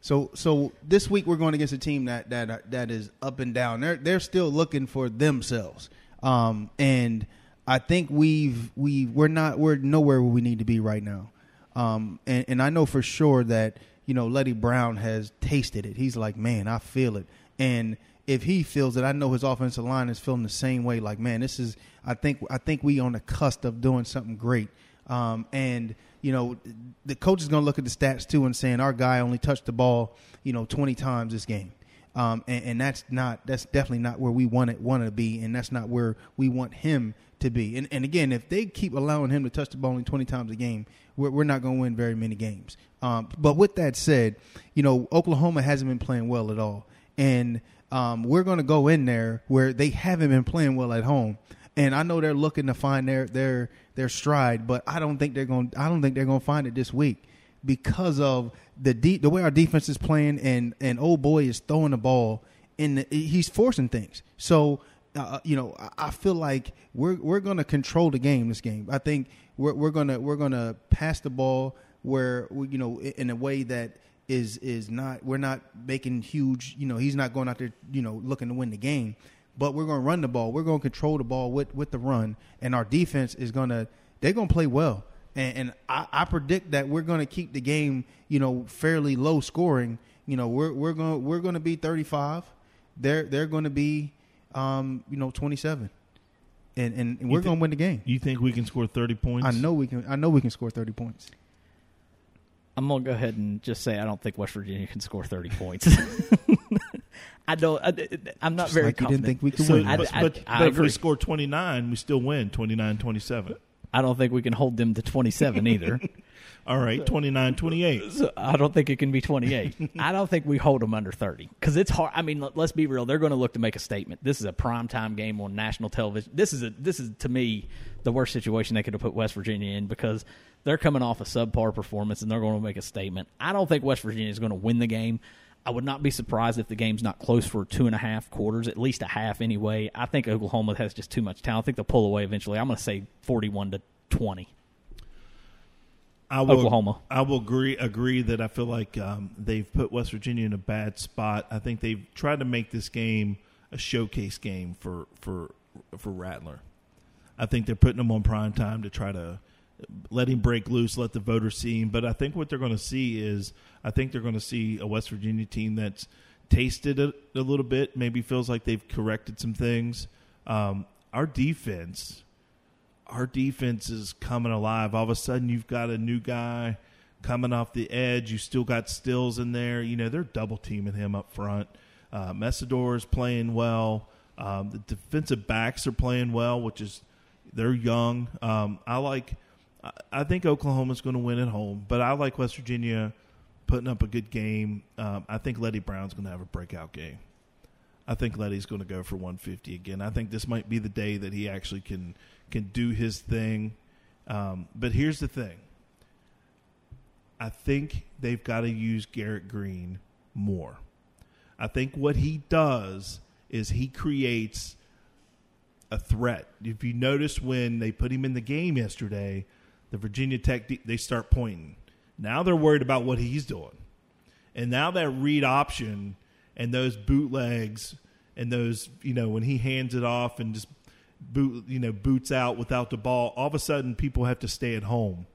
So, so this week we're going against a team that that that is up and down. They're they're still looking for themselves, um, and I think we've we we're not we're nowhere where we need to be right now. Um, and, and I know for sure that you know Leddie Brown has tasted it. He's like, man, I feel it, and if he feels it, I know his offensive line is feeling the same way. Like, man, this is I think I think we on the cusp of doing something great. Um, and you know, the coach is going to look at the stats too and saying our guy only touched the ball, you know, twenty times this game. Um, and, and that's not that's definitely not where we want it want to be, and that's not where we want him to be. And, and again, if they keep allowing him to touch the ball only twenty times a game, we're, we're not going to win very many games. Um, but with that said, you know, Oklahoma hasn't been playing well at all, and um, we're going to go in there where they haven't been playing well at home. And I know they're looking to find their their their stride, but I don't think they're going. I don't think they're going to find it this week because of the de- the way our defense is playing, and and old boy is throwing the ball, and he's forcing things. So uh, you know, I, I feel like we're we're going to control the game this game. I think we're we're gonna we're gonna pass the ball where you know in a way that is is not we're not making huge. You know, he's not going out there you know looking to win the game but we're going to run the ball. We're going to control the ball with, with the run, and our defense is going to they're going to play well. And, and I, I predict that we're going to keep the game, you know, fairly low scoring. You know, we're we're going we're going to be 35. They're they're going to be, um, you know, 27. And and, and You we're thi- going to win the game. You think we can score thirty points? I know we can. I know we can score 30 points. I'm gonna go ahead and just say I don't think West Virginia can score 30 points. I don't. I, I'm not Just very like you didn't think we could So, win. I, but, I- but, I but if agree. we score 29, we still win 29 27. I don't think we can hold them to 27 either. All right, 29 28. So I don't think it can be 28. I don't think we hold them under 30 because it's hard. I mean, let- let's be real. They're going to look to make a statement. This is a prime time game on national television. This is a this is to me the worst situation they could have put West Virginia in because they're coming off a subpar performance and they're going to make a statement. I don't think West Virginia is going to win the game. I would not be surprised if the game's not close for two and a half quarters, at least a half anyway. I think Oklahoma has just too much talent. I think they'll pull away eventually. I'm going to say 41 to 20. I will, Oklahoma. I will agree agree that I feel like um, they've put West Virginia in a bad spot. I think they've tried to make this game a showcase game for for for Rattler. I think they're putting them on prime time to try to let him break loose, let the voters see him. But I think what they're going to see is I think they're going to see a West Virginia team that's tasted it a little bit, maybe feels like they've corrected some things. Um, our defense our defense is coming alive. All of a sudden, you've got a new guy coming off the edge. You still got Stills in there. You know they're double teaming him up front. Uh, Mesidor is playing well. Um, the defensive backs are playing well, which is they're young. Um, I like. I think Oklahoma's going to win at home, but I like West Virginia putting up a good game. Um, I think Leddie Brown's going to have a breakout game. I think Leddie's going to go for 150 again. I think this might be the day that he actually can can do his thing. Um, but here's the thing. I think they've got to use Garrett Greene more. I think what he does is he creates a threat. If you notice when they put him in the game yesterday, the Virginia Tech they start pointing. Now they're worried about what he's doing. And now that read option and those bootlegs and those, you know, when he hands it off and just boot, you know, boots out without the ball, all of a sudden people have to stay at home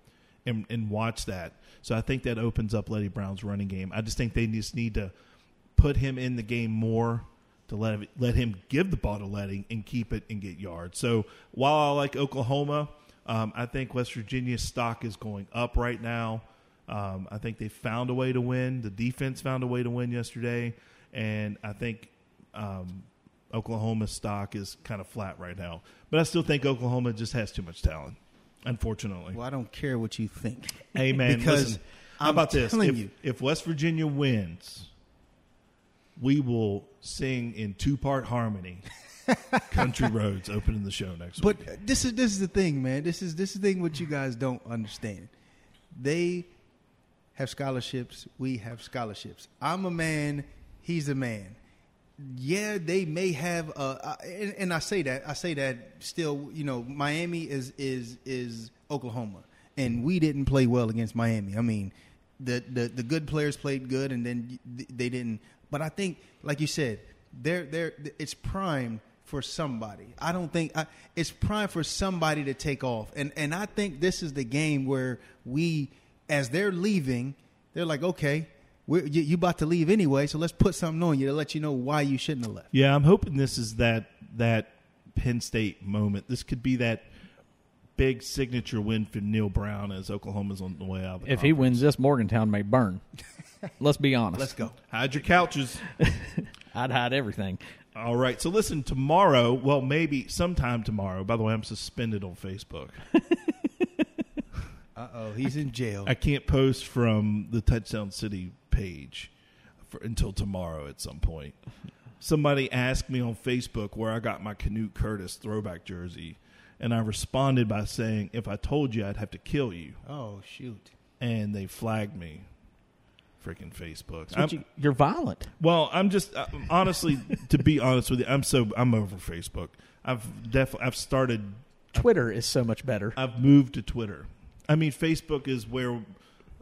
and, and watch that. So I think that opens up Leddie Brown's running game. I just think they just need to put him in the game more to let let him give the ball to Leddie and keep it and get yards. So while I like Oklahoma, um, I think West Virginia's stock is going up right now. Um, I think they found a way to win. The defense found a way to win yesterday, and I think um, Oklahoma's stock is kind of flat right now. But I still think Oklahoma just has too much talent, unfortunately. Well, I don't care what you think. Hey, man, because listen, how I'm about this? If, you, if West Virginia wins, we will sing in two part harmony. Country Roads opening the show next But week. this is this is the thing, man. This is this is the thing what you guys don't understand. They have scholarships. We have scholarships. I'm a man. He's a man. Yeah, they may have. Uh, and, and I say that I say that still. You know, Miami is is is Oklahoma, and we didn't play well against Miami. I mean, the the the good players played good, and then they didn't. But I think, like you said, they're they're it's prime for somebody. I don't think I, it's prime for somebody to take off, and and I think this is the game where we, as they're leaving, they're like, okay, we're, you, you about to leave anyway, so let's put something on you to let you know why you shouldn't have left. Yeah, I'm hoping this is that that Penn State moment. This could be that big signature win for Neal Brown as Oklahoma's on the way out. Of the If he wins this, Morgantown may burn. Let's be honest. Let's go. Hide your couches. I'd hide everything. All right. So listen, tomorrow, well, maybe sometime tomorrow. By the way, I'm suspended on Facebook. Uh oh, he's in jail. I can't post from the Touchdown City page for, until tomorrow at some point. Somebody asked me on Facebook where I got my Canute Curtis throwback jersey, and I responded by saying, "If I told you, I'd have to kill you." Oh shoot! And they flagged me. Freaking Facebook. That's what you, you're violent. Well, I'm just uh, honestly, to be honest with you, I'm so I'm over Facebook. I've definitely I've started. Twitter is so much better. I've moved to Twitter. I mean, Facebook is where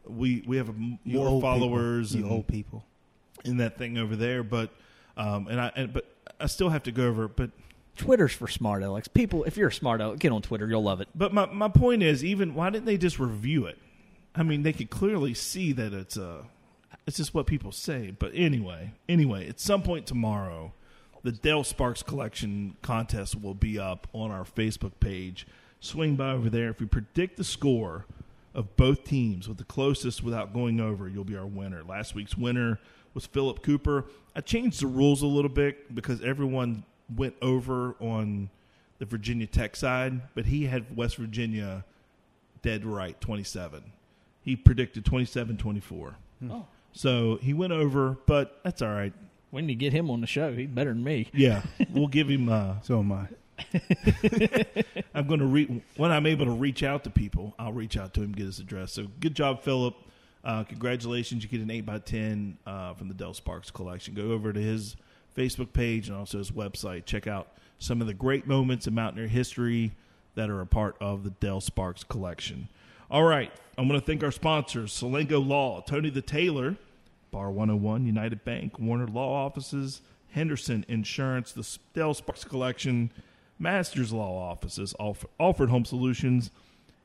we we have m- You more old followers. people. You and- old people. in that thing over there, but um, and I and, but I still have to go over. it, But Twitter's for smart Alex. People, if you're a smart Alex, get on Twitter. You'll love it. but my my point is, even why didn't they just review it? I mean, they could clearly see that it's a. It's just what people say. But anyway, anyway, at some point tomorrow, the Dale Sparks collection contest will be up on our Facebook page. Swing by over there. If you predict the score of both teams with the closest without going over, you'll be our winner. Last week's winner was Philip Cooper. I changed the rules a little bit because everyone went over on the Virginia Tech side, but he had West Virginia dead right, 27. He predicted 27 24. Hmm. Oh. So he went over, but that's all right. When you get him on the show, he's better than me. Yeah, we'll give him. Uh, so am I. I'm going to re- when I'm able to reach out to people, I'll reach out to him, get his address. So good job, Philip. Uh, congratulations, you get an 8x10 uh, from the Dale Sparks collection. Go over to his Facebook page and also his website. Check out some of the great moments in Mountaineer history that are a part of the Dale Sparks collection. All right, I'm going to thank our sponsors Salango Law, Tony the Tailor, Bar 101, United Bank, Warner Law Offices, Henderson Insurance, the Dale Sparks Collection, Masters Law Offices, Alf- Alfred Home Solutions,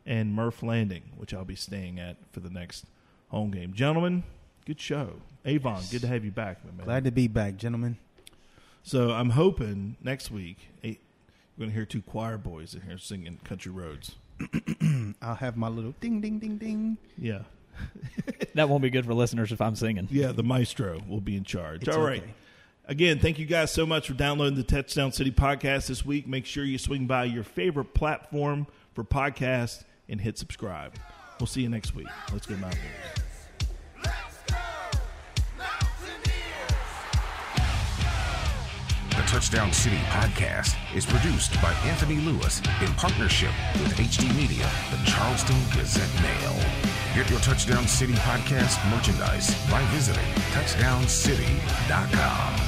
and Murph Landing, which I'll be staying at for the next home game. Gentlemen, good show. Avon, good to have you back, man. Glad to be back, gentlemen. So I'm hoping next week eh, we're going to hear two choir boys in here singing Country Roads. I'll have my little ding, ding, ding, ding. Yeah. that won't be good for listeners if I'm singing. Yeah, the maestro will be in charge. It's All right. okay. Again, thank you guys so much for downloading the Touchdown City podcast this week. Make sure you swing by your favorite platform for podcasts and hit subscribe. We'll see you next week. Let's go Mountaineers. The Touchdown City podcast is produced by Anthony Lewis in partnership with HD Media, the Charleston Gazette Mail. Get your Touchdown City podcast merchandise by visiting touchdowncity.com.